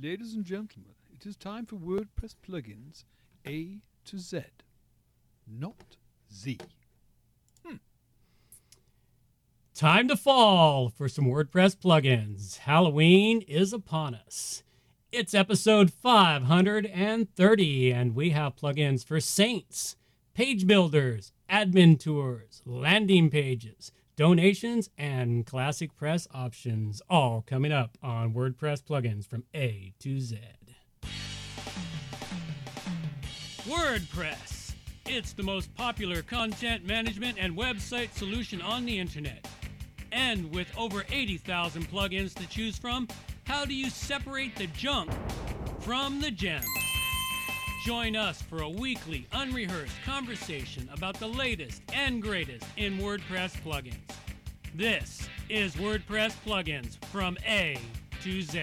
Ladies and gentlemen, it is time for WordPress plugins A to Z, not Z. Hmm. Time to fall for some WordPress plugins. Halloween is upon us. It's episode 530, and we have plugins for Saints, page builders, admin tours, landing pages, donations, and ClassicPress options, all coming up on WordPress plugins from A to Z. WordPress. It's the most popular content management and website solution on the internet. And with over 80,000 plugins to choose from, how do you separate the junk from the gems? Join us for a weekly, unrehearsed conversation about the latest and greatest in WordPress plugins. This is WordPress plugins from A to Z.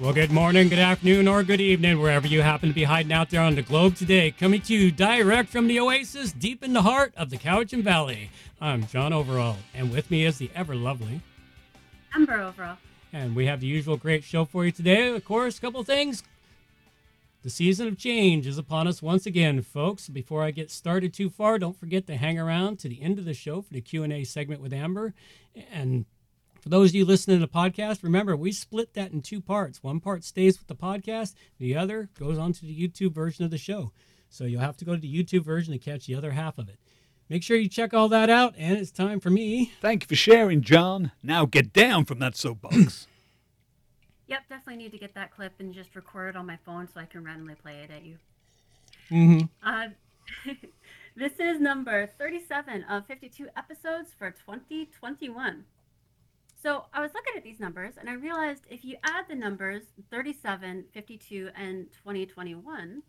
Well, good morning, good afternoon, or good evening, wherever you happen to be hiding out there on the globe today. Coming to you direct from the oasis deep in the heart of the Cowichan Valley. I'm John Overall, and with me is the ever lovely Amber Overall. and we have the usual great show for you today. Of course, a couple things. The season of change is upon us once again, folks. Before I get started too far, don't forget to hang around to the end of the show for the Q&A segment with Amber. And for those of you listening to the podcast, remember we split that in two parts. One part stays with the podcast, the other goes on to the YouTube version of the show. So you'll have to go to the YouTube version to catch the other half of it. Make sure you check all that out, and it's time for me. Thank you for sharing, John. Now get down from that soapbox. Yep, definitely need to get that clip and just record it on my phone so I can randomly play it at you. Mm-hmm. Uh, this is number 37 of 52 episodes for 2021. So I was looking at these numbers and I realized if you add the numbers 37, 52, and 2021,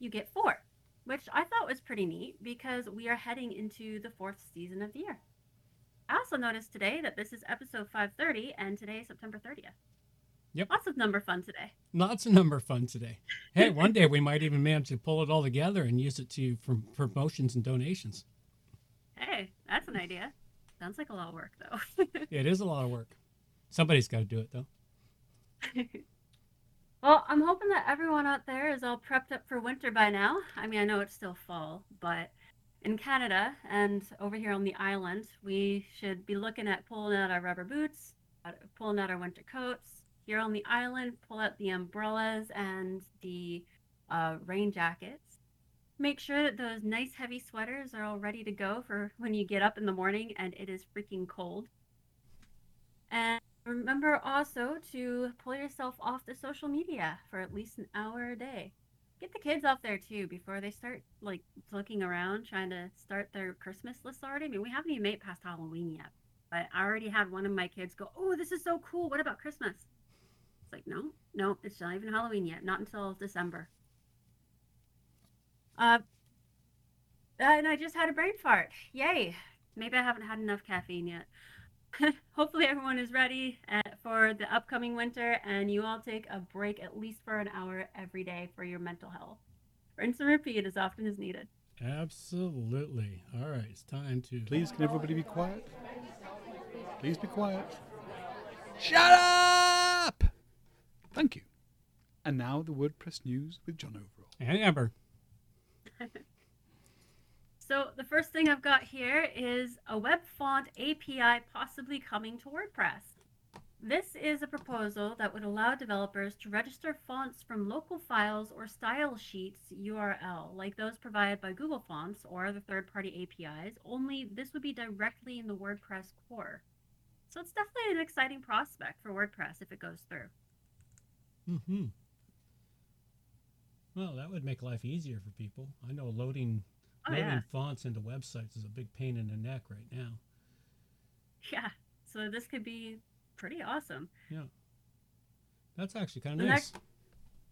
you get four, which I thought was pretty neat because we are heading into the fourth season of the year. I also noticed today that this is episode 530 and today is September 30th. Yep. Lots of number fun today. Lots of number fun today. Hey, one day we might even manage to pull it all together and use it to for promotions and donations. Hey, that's an idea. Sounds like a lot of work though. It is a lot of work. Somebody's got to do it though. well, I'm hoping that everyone out there is all prepped up for winter by now. I mean, I know it's still fall, but in Canada and over here on the island, we should be looking at pulling out our rubber boots, uh, pulling out our winter coats. Here on the island, pull out the umbrellas and the uh, rain jackets. Make sure that those nice heavy sweaters are all ready to go for when you get up in the morning and it is freaking cold. And remember also to pull yourself off the social media for at least an hour a day. Get the kids off there too before they start like looking around trying to start their Christmas list already. I mean, we haven't even made past Halloween yet, but I already had one of my kids go, "Oh, this is so cool! What about Christmas?" It's like, no, no, it's not even Halloween yet. Not until December. Uh, and I just had a brain fart. Yay! Maybe I haven't had enough caffeine yet. Hopefully, everyone is ready uh, for the upcoming winter, and you all take a break at least for an hour every day for your mental health. Rinse and repeat as often as needed. Absolutely. All right, it's time to. Please, can everybody be quiet? Please be quiet. Shut up! Thank you. And now the WordPress news with John Overall. And Amber. So the first thing I've got here is a web font API possibly coming to WordPress. This is a proposal that would allow developers to register fonts from local files or style sheets URL, like those provided by Google Fonts or the third-party APIs, only this would be directly in the WordPress core. So it's definitely an exciting prospect for WordPress if it goes through. Mm-hmm. Well, that would make life easier for people. I know loading Oh, loading yeah. fonts into websites is a big pain in the neck right now. Yeah. So this could be pretty awesome. Yeah. That's actually kind The of nice.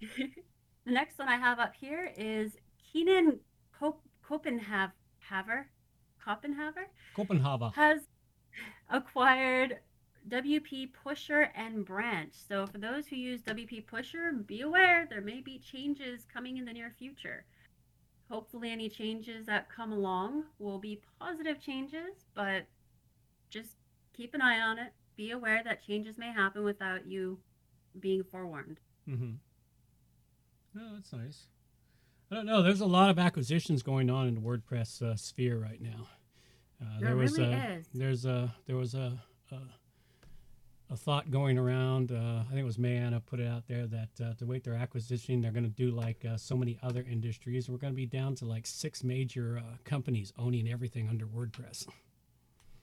next- the next one I have up here is Keanan Kop- Koppenhaver. Koppenhaver Copenhagen. has acquired WP Pusher and Branch. So for those who use WP Pusher, be aware there may be changes coming in the near future. Hopefully, any changes that come along will be positive changes, but just keep an eye on it. Be aware that changes may happen without you being forewarned. Mm-hmm. No, that's nice. I don't know. There's a lot of acquisitions going on in the WordPress uh, sphere right now. Uh, There there was really a, is. there's a there was a a, a thought going around. Uh, I think it was Mayana put it out there that uh, to wait their acquisition, they're going to do like uh, so many other industries. We're going to be down to like six major uh, companies owning everything under WordPress.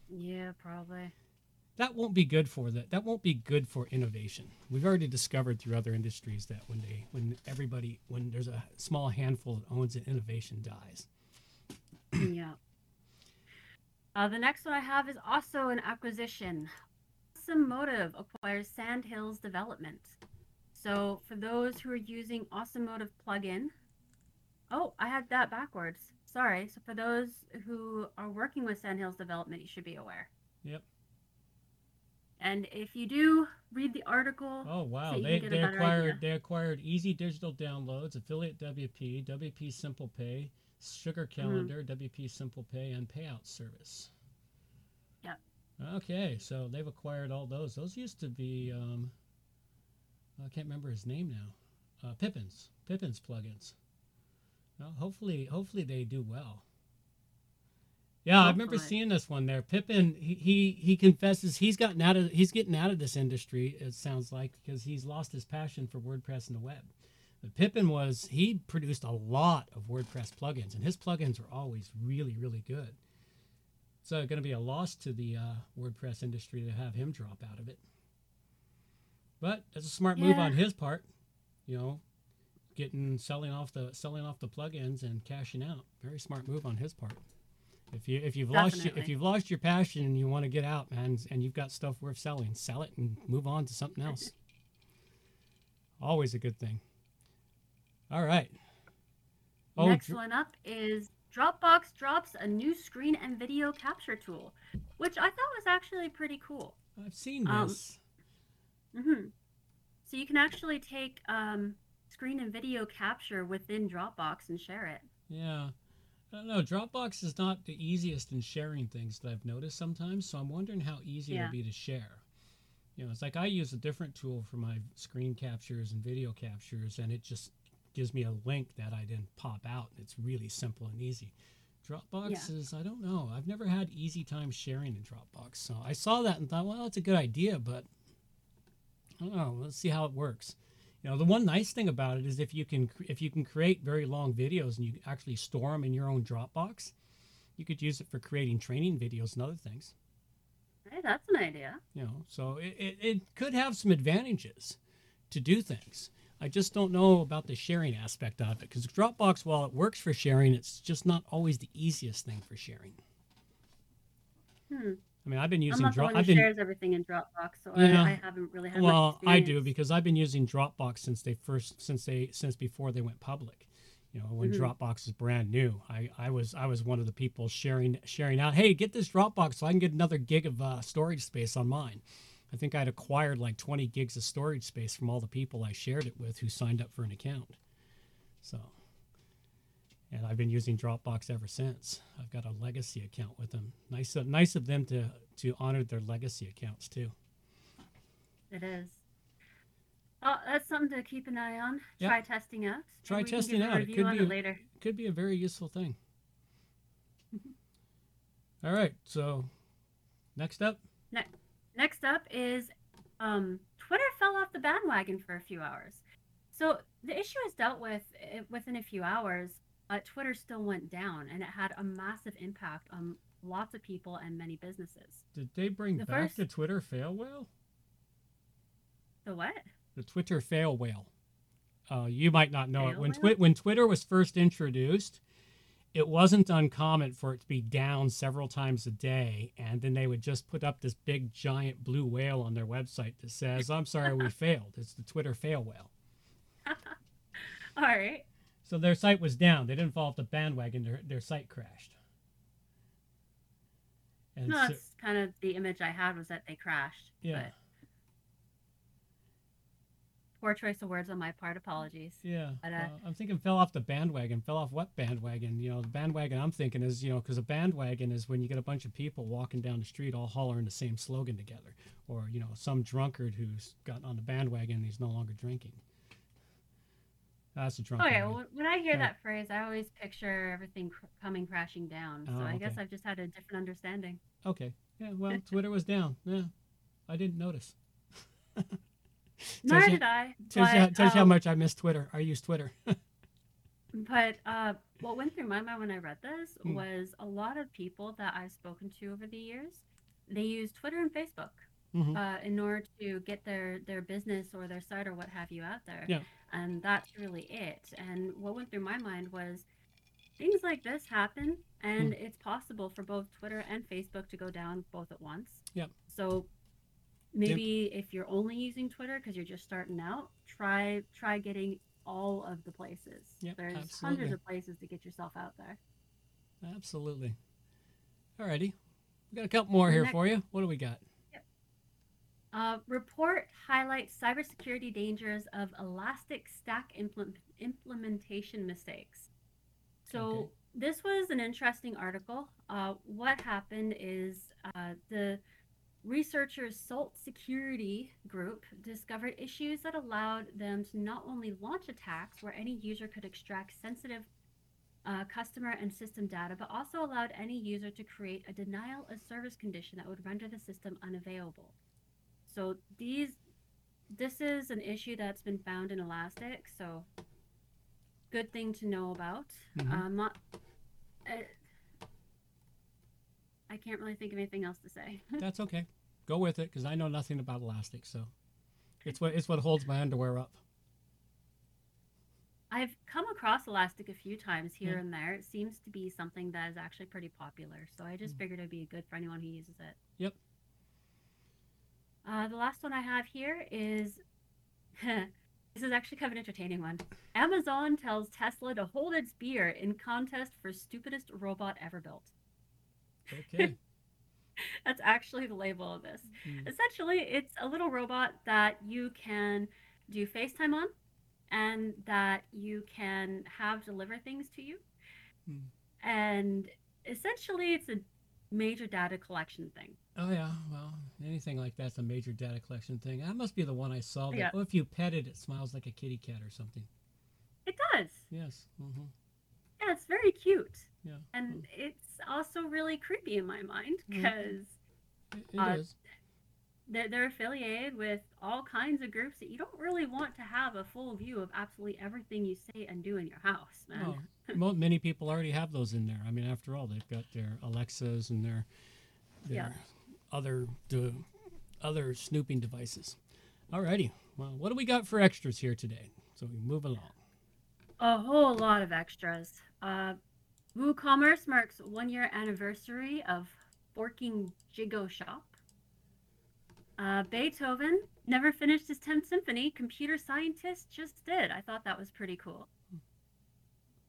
Yeah, probably. That won't be good for that. That won't be good for innovation. We've already discovered through other industries that when they when everybody when there's a small handful that owns it, innovation dies. yeah. Uh, the next one I have is also an acquisition. Awesome Motive acquires Sandhills Development. So for those who are using Awesome Motive plugin, oh, I had that backwards. Sorry. So for those who are working with Sandhills Development, you should be aware. Yep. And if you do read the article, Oh wow, So they can get a they acquired idea. they acquired Easy Digital Downloads, Affiliate WP, WP Simple Pay, Sugar Mm-hmm. Calendar, WP Simple Pay, and Payout Service. Okay, so they've acquired all those. Those used to be um, I can't remember his name now. Uh, Pippins, Pippins plugins. Well, hopefully, hopefully they do well. Yeah, I remember seeing this one there. Pippin, he, he he confesses he's gotten out of he's getting out of this industry. It sounds like because he's lost his passion for WordPress and the web. But Pippin was he produced a lot of WordPress plugins, and his plugins were always really really good. So going to be a loss to the uh, WordPress industry to have him drop out of it. But that's a smart move on his part, you know, getting selling off the selling off the plugins and cashing out. Very smart move on his part. If you if you've lost your, if you've lost your passion and you want to get out, man, and you've got stuff worth selling, sell it and move on to something else. Always a good thing. All right. Oh, Next one up is Dropbox drops a new screen and video capture tool, which I thought was actually pretty cool. I've seen um, this. hmm So you can actually take um, screen and video capture within Dropbox and share it. Yeah. I don't know. Dropbox is not the easiest in sharing things that I've noticed sometimes, so I'm wondering how easy Yeah. it'll be to share. You know, it's like I use a different tool for my screen captures and video captures, and it just gives me a link that I didn't pop out. It's really simple and easy. Dropbox Yeah. is, I don't know. I've never had easy time sharing in Dropbox. So I saw that and thought, well, that's a good idea, but I don't know. Let's see how it works. You know, the one nice thing about it is if you can if you can create very long videos and you actually store them in your own Dropbox, you could use it for creating training videos and other things. Hey, that's an idea. You know, so it, it, it could have some advantages to do things. I just don't know about the sharing aspect of it because Dropbox, while it works for sharing, it's just not always the easiest thing for sharing. Hmm. I mean, I've been I'm using not the one who I've been shares everything in Dropbox, so Yeah. I, I haven't really had well i do because i've been using dropbox since they first since they since before they went public you know when Mhm. dropbox is brand new i i was i was one of the people sharing sharing out hey get this dropbox so i can get another gig of uh, storage space on mine i think i'd acquired like 20 gigs of storage space from all the people i shared it with who signed up for an account so and i've been using dropbox ever since i've got a legacy account with them nice of, nice of them to to honor their legacy accounts too It is. Oh, that's something to keep an eye on. Try testing out. Try Maybe we can testing out. It could be- it later. could be a very useful thing. Mm-hmm. All right, so next up, Next up is um, Twitter fell off the bandwagon for a few hours. So the issue is dealt with eh, within a few hours, but Twitter still went down, and it had a massive impact on lots of people and many businesses. did they bring The back first- the Twitter fail whale? The what? The Twitter fail whale. Uh, you might not know it. When? Twi- when Twitter was first introduced, it wasn't uncommon for it to be down several times a day, and then they would just put up this big giant blue whale on their website that says, "I'm sorry, we failed." It's the Twitter fail whale. All right. So their site was down. They didn't fall off the bandwagon. Their their site crashed. And No, so- that's kind of the image I had was that they crashed. Yeah. But poor choice of words on my part. Apologies. Yeah, But, uh, uh, I'm thinking fell off the bandwagon. Fell off what bandwagon? You know, the bandwagon I'm thinking is, you know, because a bandwagon is when you get a bunch of people walking down the street all hollering the same slogan together, or you know, some drunkard who's gotten on the bandwagon and he's no longer drinking. That's a drunk. Oh yeah, well, when I hear Yeah. that phrase, I always picture everything cr- coming crashing down. So Oh, I guess. I've just had a different understanding. Okay. Yeah. Well, Twitter was down. Yeah. I didn't notice. Nor you- did I. Tells you, how- but, tells you how um, much I miss Twitter. I use Twitter. But uh, what went through my mind when I read this Hmm. was a lot of people that I've spoken to over the years. They use Twitter and Facebook Mhm. uh, in order to get their their business or their site or what have you out there. Yeah. And that's really it. And what went through my mind was things like this happen, and Hmm. it's possible for both Twitter and Facebook to go down both at once. Yep. So maybe if you're only using Twitter because you're just starting out, try try getting all of the places. Yep, There's absolutely. hundreds of places to get yourself out there. Absolutely. Alrighty. We got a couple more here Next- for you. What do we got? Uh, report highlights cybersecurity dangers of elastic stack implement, implementation mistakes. So Okay. this was an interesting article. Uh, what happened is uh, the researchers Salt Security Group discovered issues that allowed them to not only launch attacks where any user could extract sensitive uh, customer and system data, but also allowed any user to create a denial of service condition that would render the system unavailable. So these, this is an issue that's been found in Elastic. So good thing to know about. Mhm. Um, not, uh, I can't really think of anything else to say. That's okay. Go with it because I know nothing about elastic, so it's what it's what holds my underwear up. I've come across Elastic a few times here Yeah. and there. It seems to be something that is actually pretty popular. So I just Mm. figured it'd be good for anyone who uses it. Yep. Uh, the last one I have here is this is actually kind of an entertaining one. Amazon tells Tesla to hold its beer in contest for stupidest robot ever built. Okay. That's actually the label of this. Mm. Essentially, it's a little robot that you can do FaceTime on and that you can have deliver things to you. Hmm. And essentially, it's a major data collection thing. Oh yeah. Well, anything like that's a major data collection thing. That must be the one I saw. That, Yeah. oh, if you pet it, it smiles like a kitty cat or something. It does. Yes. hmm Yeah, it's very cute. Yeah. And it's also really creepy in my mind because It, it Uh, they're, they're affiliated with all kinds of groups that you don't really want to have a full view of absolutely everything you say and do in your house, man. Oh, many people already have those in there. I mean, after all, they've got their Alexas and their their Yeah. other de- other snooping devices. Alrighty. Well, what do we got for extras here today? So we move along. A whole lot of extras. Uh, WooCommerce marks one year anniversary of forking Jigoshop. Uh, Beethoven never finished his 10th symphony. Computer scientists just did. I thought that was pretty cool.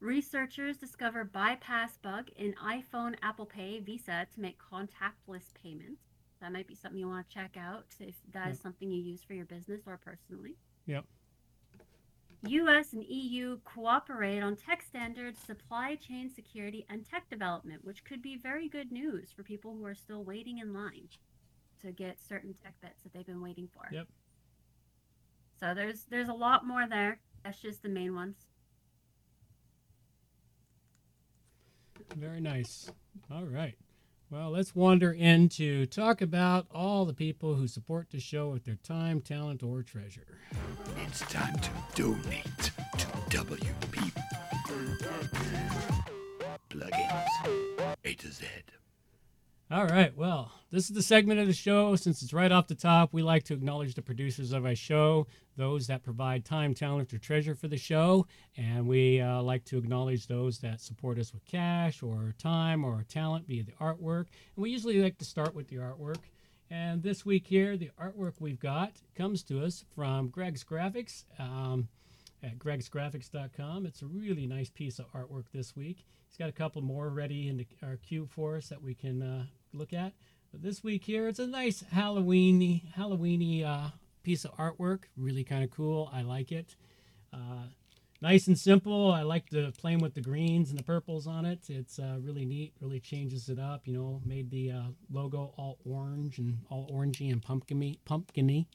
Researchers discover bypass bug in iPhone, Apple Pay, Visa to make contactless payments. That might be something you want to check out if that is something you use for your business or personally. Yep. US and EU cooperate on tech standards, supply chain security, and tech development, which could be very good news for people who are still waiting in line to get certain tech bits that they've been waiting for. Yep. So there's there's a lot more there. That's just the main ones. Very nice. All right. Well, let's wander in to talk about all the people who support the show with their time, talent, or treasure. It's time to donate to WP Plugins. A to Z. All right. Well, this is the segment of the show. Since it's right off the top, we like to acknowledge the producers of our show, those that provide time, talent, or treasure for the show. And we uh, like to acknowledge those that support us with cash or time or talent via the artwork. And we usually like to start with the artwork. And this week here, the artwork we've got comes to us from Greg's Graphics um, at gregsgraphics.com. It's a really nice piece of artwork this week. He's got a couple more ready in the, our queue for us that we can uh, look at. But this week here, it's a nice Halloweeny, Halloweeny uh, piece of artwork. Really kind of cool. I like it. Uh, nice and simple. I like the playing with the greens and the purples on it. It's uh, really neat. Really changes it up. You know, made the uh, logo all orange and all orangey and pumpkiny, pumpkiny.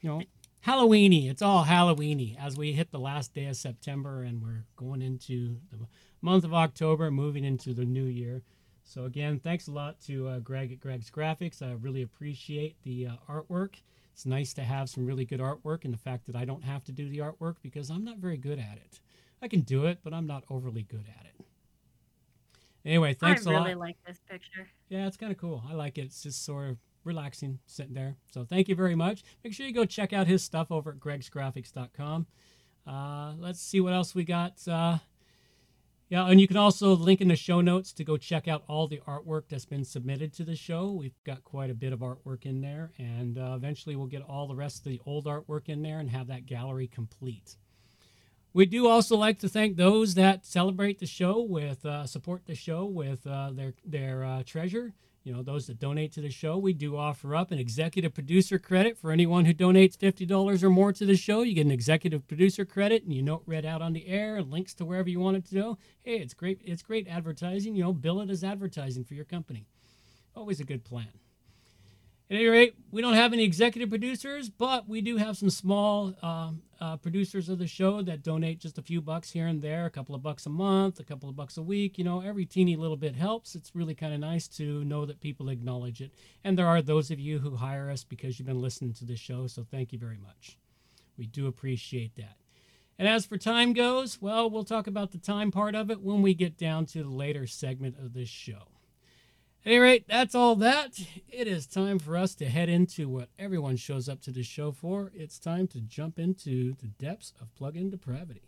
You know, Halloweeny. It's all Halloweeny as we hit the last day of September and we're going into the month of October, moving into the new year. So again, thanks a lot to uh, Greg at Greg's Graphics. I really appreciate the uh, artwork. It's nice to have some really good artwork, and the fact that I don't have to do the artwork because I'm not very good at it. I can do it, but I'm not overly good at it. Anyway, thanks I a lot. I really like this picture. Yeah, it's kind of cool. I like it. It's just sort of relaxing sitting there. So thank you very much. Make sure you go check out his stuff over at gregsgraphics.com. Uh, let's see what else we got. Yeah, and you can also link in the show notes to go check out all the artwork that's been submitted to the show. We've got quite a bit of artwork in there, and uh, eventually we'll get all the rest of the old artwork in there and have that gallery complete. We do also like to thank those that celebrate the show with uh, support the show with uh, their their uh, treasure. You know, those that donate to the show, we do offer up an executive producer credit for anyone who donates $50 or more to the show. You get an executive producer credit and you note read out on the air links to wherever you want it to go. Hey, it's great. It's great advertising. You know, bill it as advertising for your company. Always a good plan. At any rate, we don't have any executive producers, but we do have some small uh, uh, producers of the show that donate just a few bucks here and there, a couple of bucks a month, a couple of bucks a week. You know, every teeny little bit helps. It's really kind of nice to know that people acknowledge it. And there are those of you who hire us because you've been listening to the show, so thank you very much. We do appreciate that. And as for time goes, well, we'll talk about the time part of it when we get down to the later segment of this show. Any rate, that's all that. It is time for us to head into what everyone shows up to the show for. It's time to jump into the depths of plug-in depravity.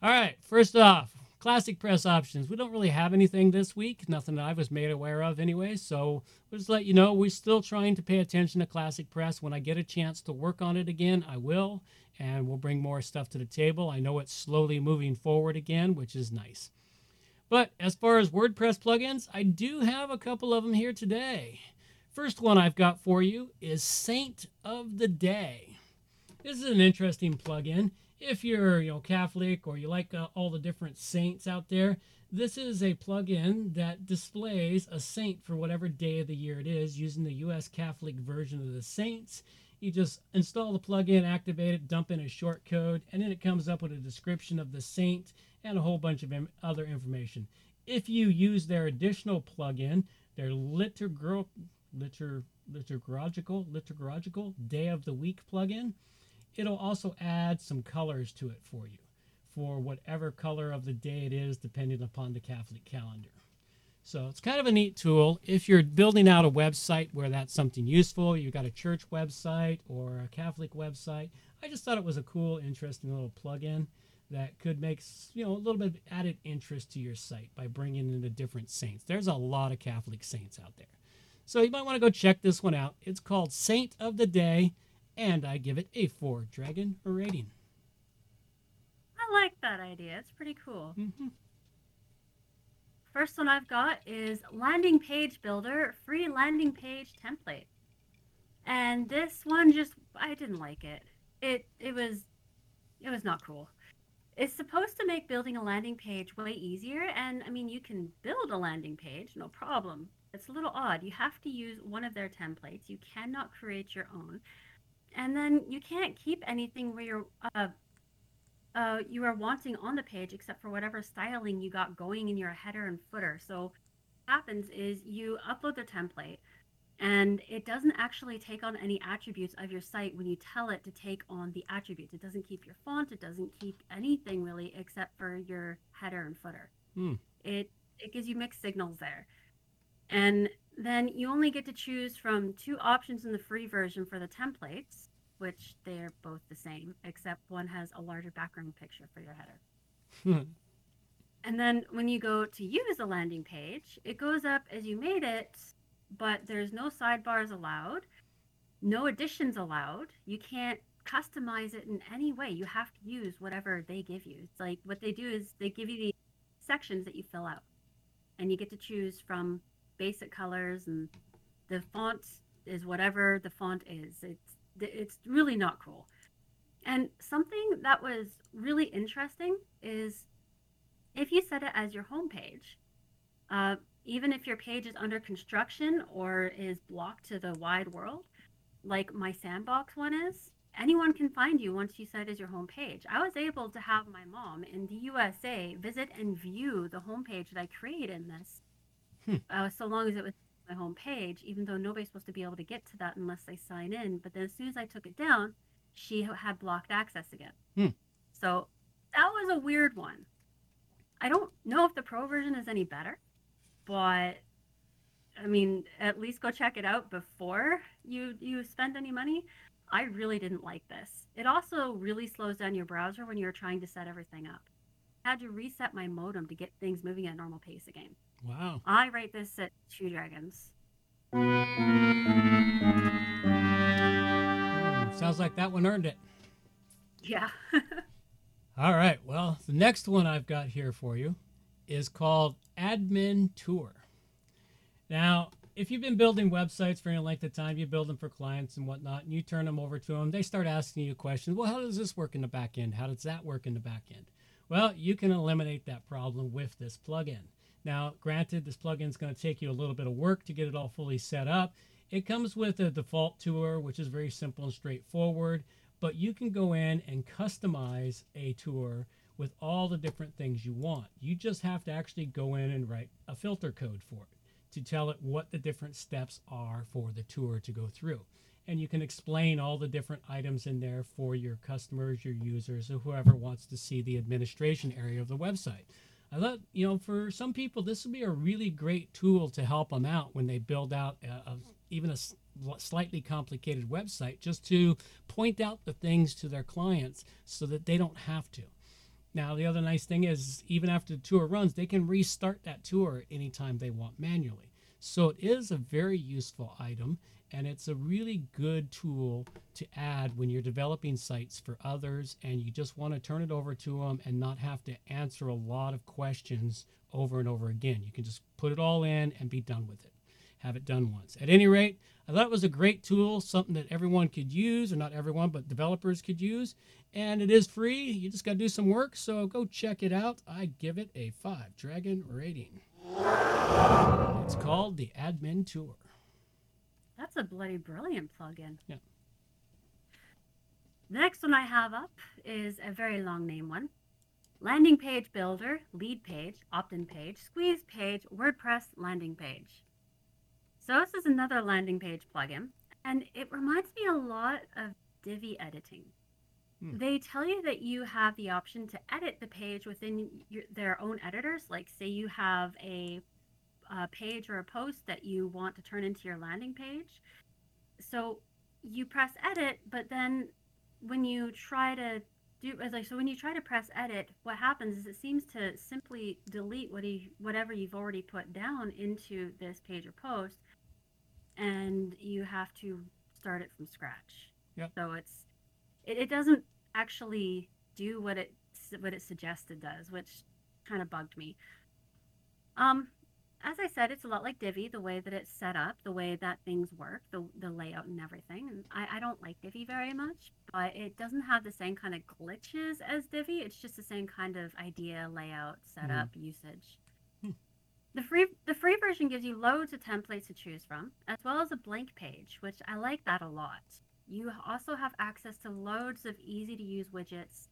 All right, first off, ClassicPress options. We don't really have anything this week, nothing that I was made aware of anyway. So we'll just let you know we're still trying to pay attention to ClassicPress. When I get a chance to work on it again, I will, and we'll bring more stuff to the table. I know it's slowly moving forward again, which is nice. But as far as WordPress plugins, I do have a couple of them here today. First one I've got for you is Saint of the Day. This is an interesting plugin if you're you know Catholic or you like uh, all the different saints out there, this is a plugin that displays a saint for whatever day of the year it is using the US Catholic version of the saints. You just install the plugin, activate it, dump in a short code, and then it comes up with a description of the saint and a whole bunch of Im- other information. If you use their additional plugin, their liturgical, litur, liturgical, liturgical day of the week plugin, it'll also add some colors to it for you for whatever color of the day it is, depending upon the Catholic calendar. So it's kind of a neat tool. If you're building out a website where that's something useful, you've got a church website or a Catholic website, I just thought it was a cool, interesting little plugin that could make you know a little bit of added interest to your site by bringing in the different saints. There's a lot of Catholic saints out there. So you might want to go check this one out. It's called Saint of the Day and I give it a four dragon rating. I like that idea. It's pretty cool. Mm-hmm. First one I've got is landing page builder free landing page template. And this one just I didn't like it. It it was it was not cool. It's supposed to make building a landing page way easier and I mean you can build a landing page, no problem. It's a little odd. You have to use one of their templates. You cannot create your own and then you can't keep anything where you're uh, uh, you are wanting on the page except for whatever styling you got going in your header and footer. So what happens is you upload the template and it doesn't actually take on any attributes of your site when you tell it to take on the attributes. It doesn't keep your font, it doesn't keep anything really except for your header and footer. Hmm. It it gives you mixed signals there. And then you only get to choose from two options in the free version for the templates, which they're both the same, except one has a larger background picture for your header. Hmm. and then when you go to use a landing page, it goes up as you made it, but there's no sidebars allowed, no additions allowed. You can't customize it in any way. You have to use whatever they give you. It's like what they do is they give you the sections that you fill out, and you get to choose from basic colors and the font is whatever the font is. It's it's really not cool. And something that was really interesting is if you set it as your homepage, uh, even if your page is under construction or is blocked to the wide world, like my sandbox one is, anyone can find you once you set it as your home page. I was able to have my mom in the USA visit and view the homepage that I created in this, Hmm. uh, so long as it was my home page, even though nobody's supposed to be able to get to that unless they sign in. But then as soon as I took it down, she had blocked access again. Hmm. So that was a weird one. I don't know if the pro version is any better, but I mean, at least go check it out before you you spend any money. I really didn't like this. It also really slows down your browser when you're trying to set everything up. I had to reset my modem to get things moving at a normal pace again. Wow. I rate this at two dragons. Hmm, sounds like that one earned it. Yeah. All right. Well, the next one I've got here for you is called Admin Tour. Now, if you've been building websites for any length of time, you build them for clients and whatnot, and you turn them over to them, they start asking you questions. Well, how does this work in the back end? How does that work in the back end? Well, you can eliminate that problem with this plugin. Now, granted, this plugin is going to take you a little bit of work to get it all fully set up. It comes with a default tour, which is very simple and straightforward, but you can go in and customize a tour with all the different things you want. You just have to actually go in and write a filter code for it to tell it what the different steps are for the tour to go through. And you can explain all the different items in there for your customers, your users, or whoever wants to see the administration area of the website. I thought, you know, for some people, this would be a really great tool to help them out when they build out a, a, even a slightly complicated website, just to point out the things to their clients so that they don't have to. Now, the other nice thing is, even after the tour runs, they can restart that tour anytime they want manually. So it is a very useful item, and it's a really good tool to add when you're developing sites for others and you just want to turn it over to them and not have to answer a lot of questions over and over again. You can just put it all in and be done with it. Have it done once. At any rate, I thought it was a great tool, something that everyone could use, or not everyone, but developers could use. And it is free. You just got to do some work. So go check it out. I give it a five dragon rating. It's called the Admin Tour. A bloody brilliant plugin. Yeah. The next one I have up is a very long name one. Landing page builder, lead page, opt-in page, squeeze page, WordPress landing page. So this is another landing page plugin, and it reminds me a lot of Divi editing. Hmm. They tell you that you have the option to edit the page within your, their own editors. Like, say you have a, a page or a post that you want to turn into your landing page. So you press edit, but then when you try to do it's like so when you try to press edit, what happens is it seems to simply delete what you, whatever you've already put down into this page or post, and you have to start it from scratch. Yep. So it's it, it doesn't actually do what it what it suggested does, which kind of bugged me. Um, as I said, it's a lot like Divi, the way that it's set up, the way that things work, the, the layout and everything. And I, I don't like Divi very much, but it doesn't have the same kind of glitches as Divi. It's just the same kind of idea, layout, setup, usage. Hmm. The free the free version gives you loads of templates to choose from, as well as a blank page, which I like that a lot. You also have access to loads of easy to use widgets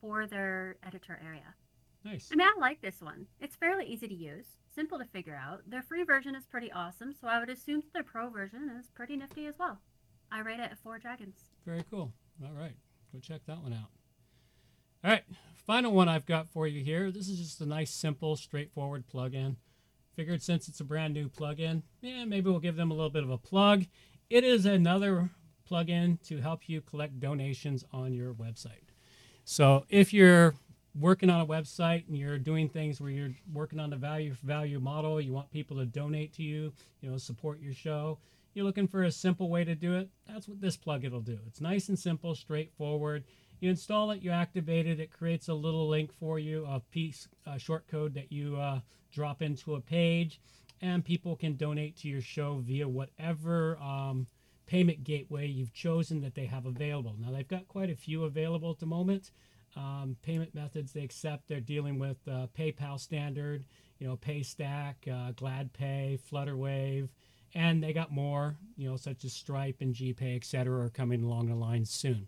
for their editor area. Nice. I mean, I like this one. It's fairly easy to use, simple to figure out. Their free version is pretty awesome, so I would assume that their pro version is pretty nifty as well. I rate it at four dragons. Very cool. All right. Go check that one out. All right. Final one I've got for you here. This is just a nice, simple, straightforward plugin. Figured since it's a brand new plugin, yeah, maybe we'll give them a little bit of a plug. It is another plugin to help you collect donations on your website. So if you're working on a website and you're doing things where you're working on the value for value model, you want people to donate to you, you know, support your show, you're looking for a simple way to do it, that's what this plugin will do. It's nice and simple, straightforward. You install it, you activate it, it creates a little link for you, a piece, a short code that you uh, drop into a page, and people can donate to your show via whatever um, payment gateway you've chosen that they have available. Now, they've got quite a few available at the moment. Um, payment methods they accept, they're dealing with uh, PayPal standard. you know, PayStack, uh, GladePay, Flutterwave, and they got more, you know, such as Stripe and GPay, et cetera, are coming along the line soon.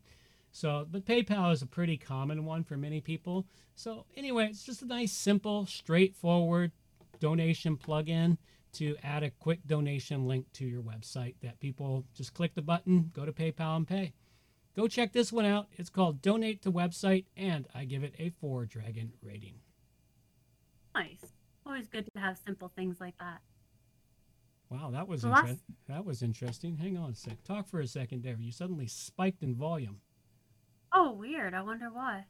So, but PayPal is a pretty common one for many people. So, anyway, it's just a nice, simple, straightforward donation plugin to add a quick donation link to your website that people just click the button, go to PayPal and pay. Go check this one out. It's called Donate to Website, and I give it a four dragon rating. Nice. Always good to have simple things like that. Wow, that was inter- last- that was interesting. Hang on a sec. Talk for a second there. You suddenly spiked in volume. Oh, weird. I wonder why.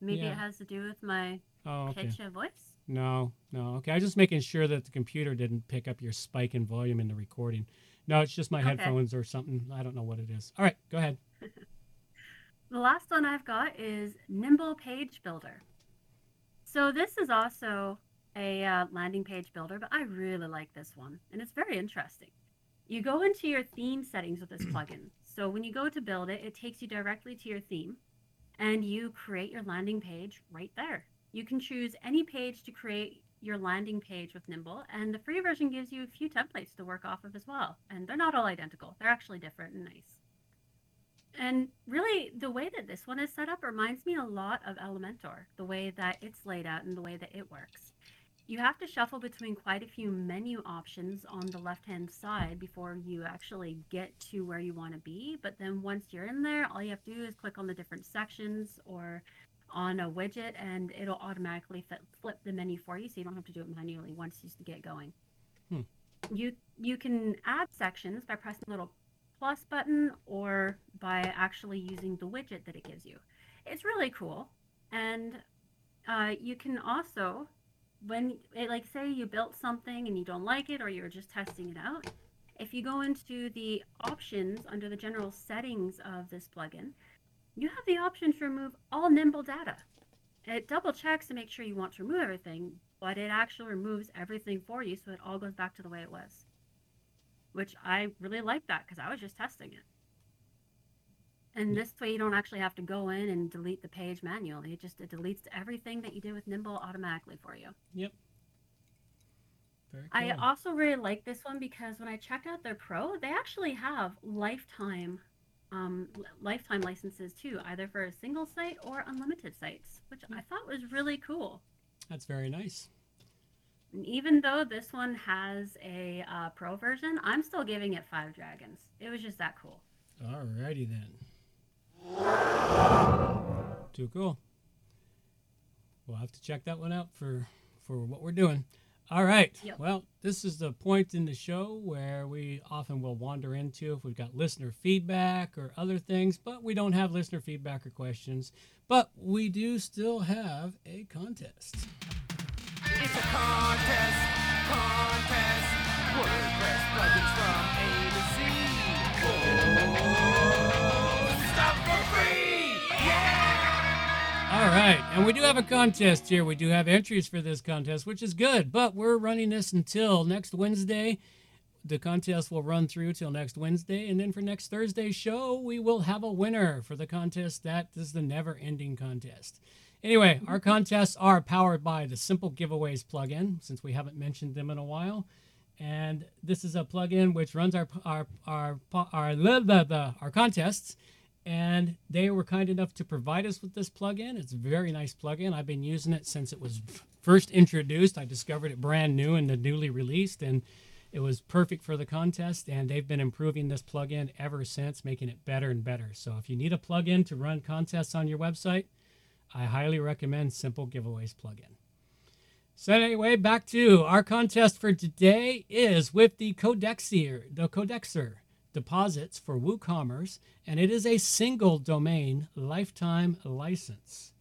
Maybe Yeah. it has to do with my Oh, okay. pitch of voice. No, no. Okay, I was just making sure that the computer didn't pick up your spike in volume in the recording. No, it's just my Okay. headphones or something. I don't know what it is. All right, go ahead. The last one I've got is Nimble Page Builder. So this is also a uh, landing page builder, but I really like this one, and it's very interesting. You go into your theme settings with this plugin. So when you go to build it, it takes you directly to your theme, and you create your landing page right there. You can choose any page to create your landing page with Nimble, and the free version gives you a few templates to work off of as well. And they're not all identical; they're actually different and nice. And really, the way that this one is set up reminds me a lot of Elementor, the way that it's laid out and the way that it works. You have to shuffle between quite a few menu options on the left hand side before you actually get to where you want to be. But then once you're in there, all you have to do is click on the different sections or on a widget, and it'll automatically fit, flip the menu for you so you don't have to do it manually once you get going. Hmm. You, you can add sections by pressing the little plus button or by actually using the widget that it gives you. It's really cool. And uh, you can also, when, it, like, say you built something and you don't like it or you're just testing it out, if you go into the options under the general settings of this plugin, you have the option to remove all Nimble data. It double checks to make sure you want to remove everything, but it actually removes everything for you so it all goes back to the way it was which I really like that because I was just testing it. And this way, you don't actually have to go in and delete the page manually. It just it deletes everything that you did with Nimble automatically for you. Yep. Very cool. I also really like this one because when I checked out their Pro, they actually have lifetime um, lifetime licenses too, either for a single site or unlimited sites, which I thought was really cool. That's very nice. Even though this one has a uh, Pro version, I'm still giving it five dragons. It was just that cool. Alrighty then. Too cool. We'll have to check that one out for for what we're doing. All right. Yep. Well, this is the point in the show where we often will wander into if we've got listener feedback or other things, but we don't have listener feedback or questions. But we do still have a contest. It's a contest, contest. WordPress plugins from A to Z. Stuff for free! Yeah! All right, and we do have a contest here. We do have entries for this contest, which is good, but we're running this until next Wednesday. The contest will run through till next Wednesday, and then for next Thursday's show, we will have a winner for the contest. That is the never ending contest. Anyway, our contests are powered by the Simple Giveaways plugin, since we haven't mentioned them in a while. And this is a plugin which runs our our our our our, contests and they were kind enough to provide us with this plugin. It's a very nice plugin. I've been using it since it was first introduced. I discovered it brand new and the newly released, and it was perfect for the contest. And they've been improving this plugin ever since, making it better and better. So if you need a plugin to run contests on your website, I highly recommend Simple Giveaways plugin. So anyway, back to our contest for today is with the Codeixer, the Codeixer deposits for WooCommerce, and it is a single domain lifetime license.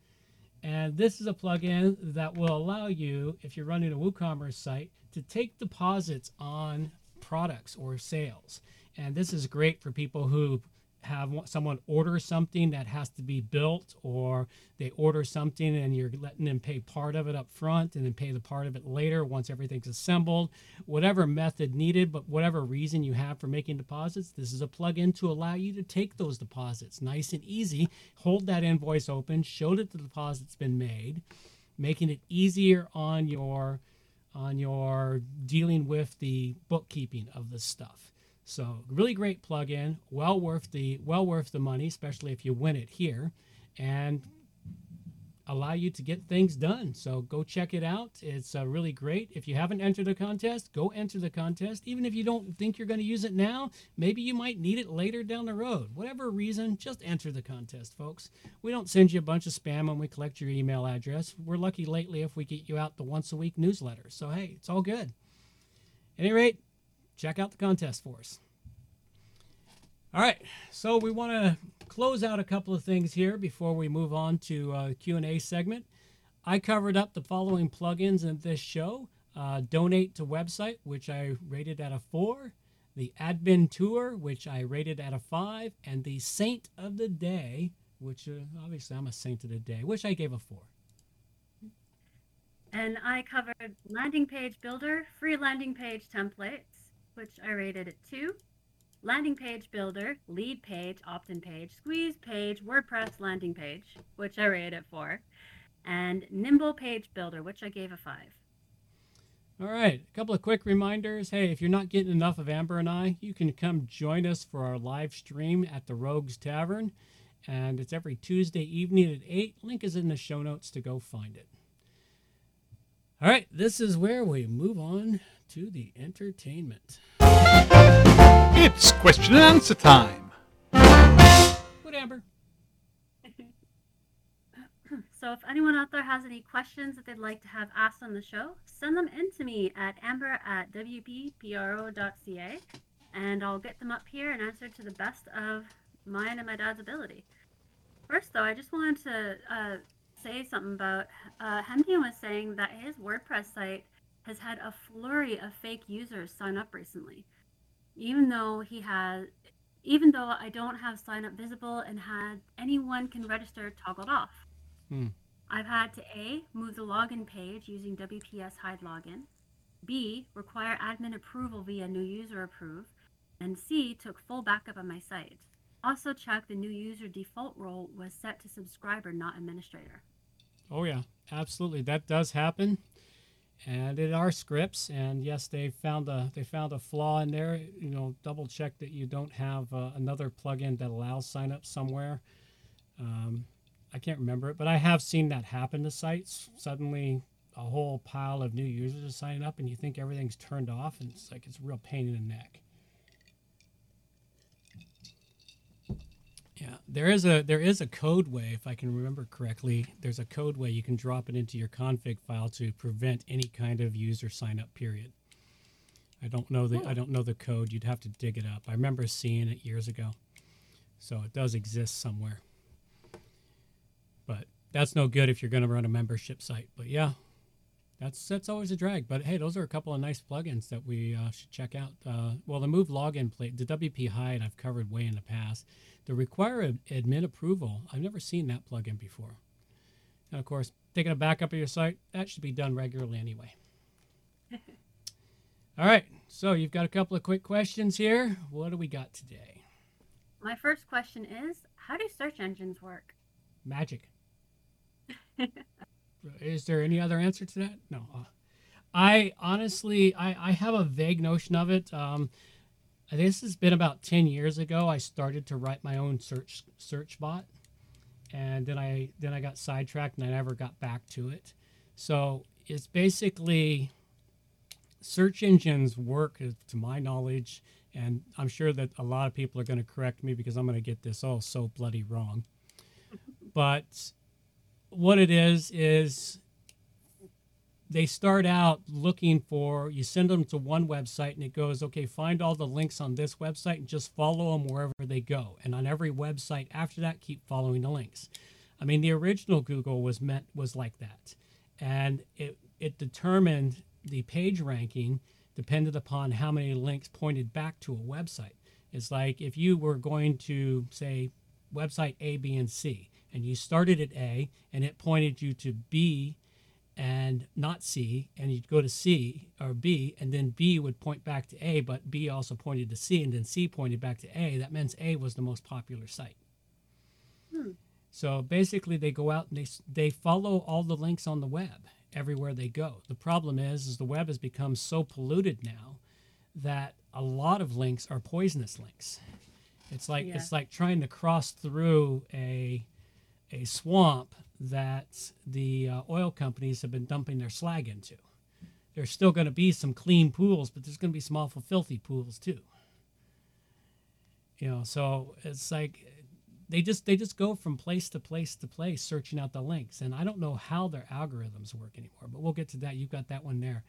And this is a plugin that will allow you, if you're running a WooCommerce site, to take deposits on products or sales. And this is great for people who have someone order something that has to be built, or they order something and you're letting them pay part of it up front and then pay the part of it later once everything's assembled. Whatever method needed, but whatever reason you have for making deposits, this is a plugin to allow you to take those deposits nice and easy. Hold that invoice open, show that the deposit's been made, making it easier on your on your dealing with the bookkeeping of this stuff. So really great plugin, well worth the well worth the money, especially if you win it here, and allow you to get things done. So go check it out. It's uh, really great. If you haven't entered the contest, go enter the contest. Even if you don't think you're going to use it now, maybe you might need it later down the road. Whatever reason, just enter the contest, folks. We don't send you a bunch of spam when we collect your email address. We're lucky lately if we get you out the once a week newsletter. So hey, it's all good. At any rate, check out the contest for us. All right, so we want to close out a couple of things here before we move on to uh, Q&A segment. I covered up the following plugins in this show. Uh, Donate to website, which I rated at a 4. The Admin Tour, which I rated at a 5. And the Saint of the Day, which uh, obviously I'm a saint of the day, which I gave a 4. And I covered landing page builder, free landing page templates, which I rated at two. Landing page builder, lead page, opt-in page, squeeze page, WordPress landing page, which I rated at four. And nimble page builder, which I gave a five. All right, a couple of quick reminders. Hey, if you're not getting enough of Amber and I, you can come join us for our live stream at the Rogues Tavern. And it's every Tuesday evening at 8. Link is in the show notes to go find it. All right, this is where we move on to the entertainment. It's question and answer time. What, Amber? So if anyone out there has any questions that they'd like to have asked on the show, send them in to me at amber at wppro.ca and I'll get them up here and answer to the best of mine and my dad's ability. First, though, I just wanted to uh, say something about uh, Hemdian was saying that his WordPress site has had a flurry of fake users sign up recently. Even though he has, even though I don't have sign up visible and had anyone can register toggled off. Hmm. I've had to A, move the login page using WPS hide login, B, require admin approval via new user approve, and C, took full backup of my site. Also check the new user default role was set to subscriber, not administrator. Oh yeah, absolutely. That does happen, and in our scripts, and yes, they found a they found a flaw in there. You know, double check that you don't have uh, another plugin that allows sign up somewhere. Um, I can't remember it, but I have seen that happen to sites. Suddenly, a whole pile of new users are signing up, and you think everything's turned off, and it's like it's a real pain in the neck. Yeah, there is a there is a code way, if I can remember correctly. There's a code way you can drop it into your config file to prevent any kind of user sign up period. I don't know the I don't know the code. You'd have to dig it up. I remember seeing it years ago, so it does exist somewhere. But that's no good if you're going to run a membership site. But yeah, that's that's always a drag. But hey, those are a couple of nice plugins that we uh, should check out. Uh, well, the move login plate, the WP hide, I've covered way in the past. The require ad- admin approval, I've never seen that plugin before. And of course, taking a backup of your site, that should be done regularly anyway. All right, so you've got a couple of quick questions here. What do we got today? My first question is How do search engines work? Magic. Is there any other answer to that? No. Uh, I honestly, I, I have a vague notion of it. Um, this has been about 10 years ago. I started to write my own search search bot. And then I then I got sidetracked and I never got back to it. So it's basically search engines work, uh, to my knowledge, and I'm sure that a lot of people are going to correct me because I'm going to get this all so bloody wrong. But what it is is they start out looking for you send them to one website and it goes okay find all the links on this website and just follow them wherever they go. And on every website after that keep following the links. I mean the original google was meant was like that. And it it determined the page ranking depended upon how many links pointed back to a website. It's like if you were going to say website a b and c and you started at a and it pointed you to b and not C, and you'd go to C or B, and then B would point back to A, but B also pointed to C, and then C pointed back to A. That means A was the most popular site. Hmm. So basically, they go out and they they follow all the links on the web, everywhere they go. The problem is, is the web has become so polluted now that a lot of links are poisonous links. It's like Yeah. it's like trying to cross through a a swamp that the uh, oil companies have been dumping their slag into. There's still going to be some clean pools, but there's going to be some awful filthy pools too. You know, so it's like they just they just go from place to place to place searching out the links, and I don't know how their algorithms work anymore. But we'll get to that. You've got that one there.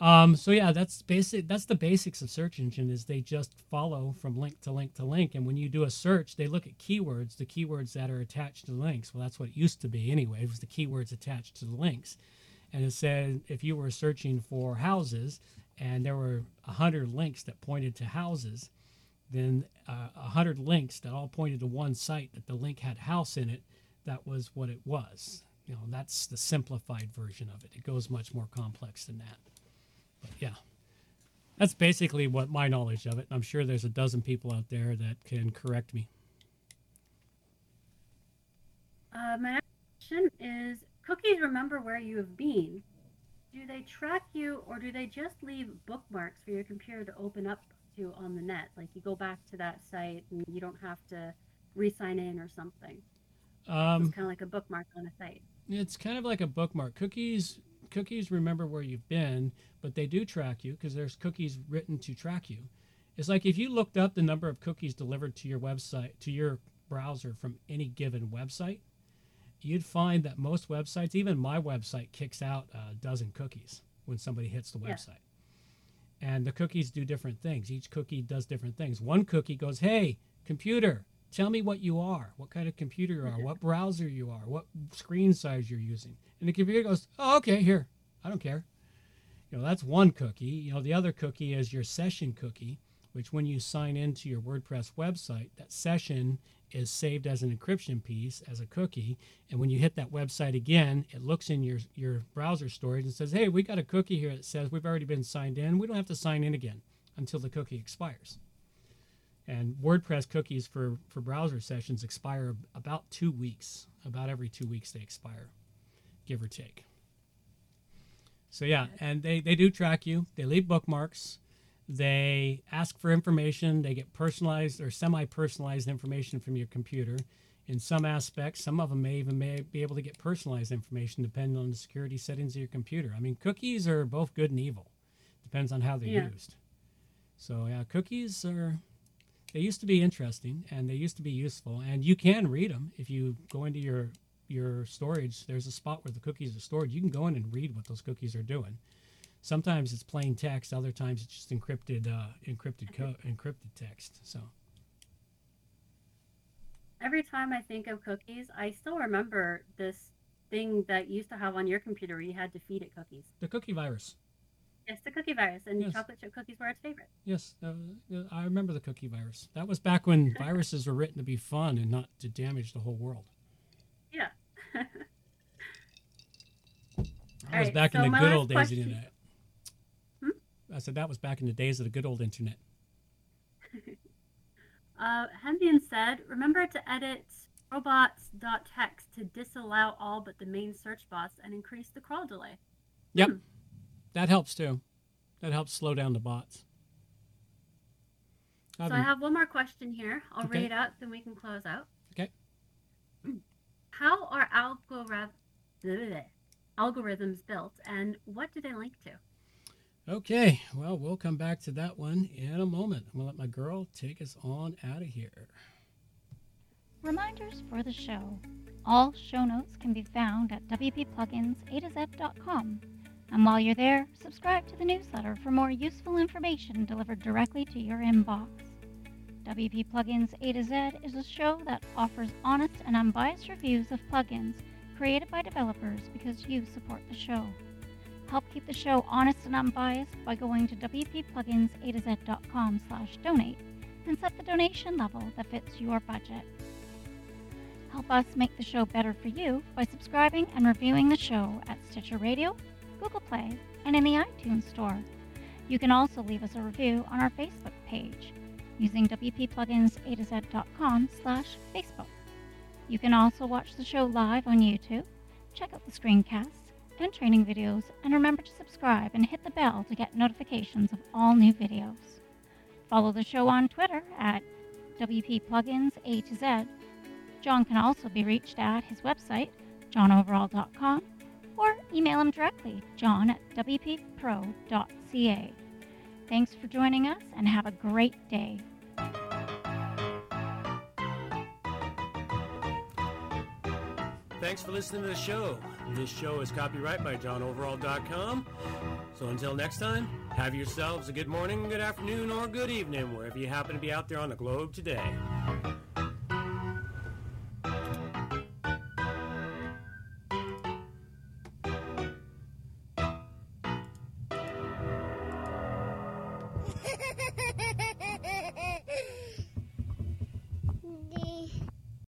Um, so yeah, that's basic. That's the basics of search engine is they just follow from link to link to link, and when you do a search, they look at keywords, the keywords that are attached to the links. Well, that's what it used to be anyway. It was the keywords attached to the links, and it said if you were searching for houses and there were a hundred links that pointed to houses, then uh, a hundred links that all pointed to one site that the link had house in it. That was what it was. You know, that's the simplified version of it. It goes much more complex than that. But yeah, that's basically what my knowledge of it. I'm sure there's a dozen people out there that can correct me. Uh, my next question is cookies remember where you have been. Do they track you or do they just leave bookmarks for your computer to open up to on the net? Like you go back to that site and you don't have to re sign in or something. Um, it's kind of like a bookmark on a site. It's kind of like a bookmark. Cookies cookies remember where you've been, but they do track you because there's cookies written to track you. It's like if you looked up the number of cookies delivered to your website to your browser from any given website, you'd find that most websites, even my website, kicks out a dozen cookies when somebody hits the Yeah. website. And the cookies do different things. Each cookie does different things. One cookie goes, "Hey, computer, tell me what you are, what kind of computer you are, what browser you are, what screen size you're using." And the computer goes, "Oh, okay, here. I don't care." You know, that's one cookie. You know, the other cookie is your session cookie, which when you sign into your WordPress website, that session is saved as an encryption piece as a cookie. And when you hit that website again, it looks in your, your browser storage and says, hey, we got a cookie here that says we've already been signed in. We don't have to sign in again until the cookie expires. And WordPress cookies for, for browser sessions expire about two weeks. About every two weeks they expire, give or take. So yeah, and they, they do track you. They leave bookmarks. They ask for information. They get personalized or semi-personalized information from your computer. In some aspects, some of them may even may be able to get personalized information depending on the security settings of your computer. I mean, cookies are both good and evil. Depends on how they're Yeah. used. So yeah, cookies are they used to be interesting and they used to be useful and you can read them if you go into your your storage there's a spot where the cookies are stored. You can go in and read what those cookies are doing. Sometimes it's plain text other times it's just encrypted uh, encrypted co- encrypted text so. Every time I think of cookies, I still remember this thing that you used to have on your computer where you had to feed it cookies. the cookie virus It's the cookie virus, and Yes. chocolate chip cookies were its favorite. yes uh, uh, i remember the cookie virus that was back when viruses were written to be fun and not to damage the whole world Yeah. that was Alright, back in the good old days of the internet Hmm? i said that was back in the days of the good old internet Uh, Hendian said, remember to edit robots.txt to disallow all but the main search bots and increase the crawl delay. Yep. Hmm. That helps too. That helps slow down the bots. So I've I been- have one more question here. I'll Okay. read out, then we can close out. Okay. How are algorith- algorithms built, and what do they link to? okay, well, we'll come back to that one in a moment. I'm going to let my girl take us on out of here. Reminders for the show. All show notes can be found at wppluginsa to z.com. And while you're there, subscribe to the newsletter for more useful information delivered directly to your inbox. WP Plugins A to Z is a show that offers honest and unbiased reviews of plugins created by developers because you support the show. Help keep the show honest and unbiased by going to wppluginsa to z.com slash donate and set the donation level that fits your budget. Help us make the show better for you by subscribing and reviewing the show at Stitcher Radio, Google Play, and in the iTunes Store. You can also leave us a review on our Facebook page using wppluginsa slash Facebook. You can also watch the show live on YouTube, check out the screencasts, and training videos, and remember to subscribe and hit the bell to get notifications of all new videos. Follow the show on Twitter at WP Plugins A to Z. John can also be reached at his website, johnoverall.com, or email him directly, john at wppro.ca. Thanks for joining us and have a great day. Thanks for listening to the show. This show is copyright by johnoverall.com. So until next time, have yourselves a good morning, good afternoon, or good evening, wherever you happen to be out there on the globe today.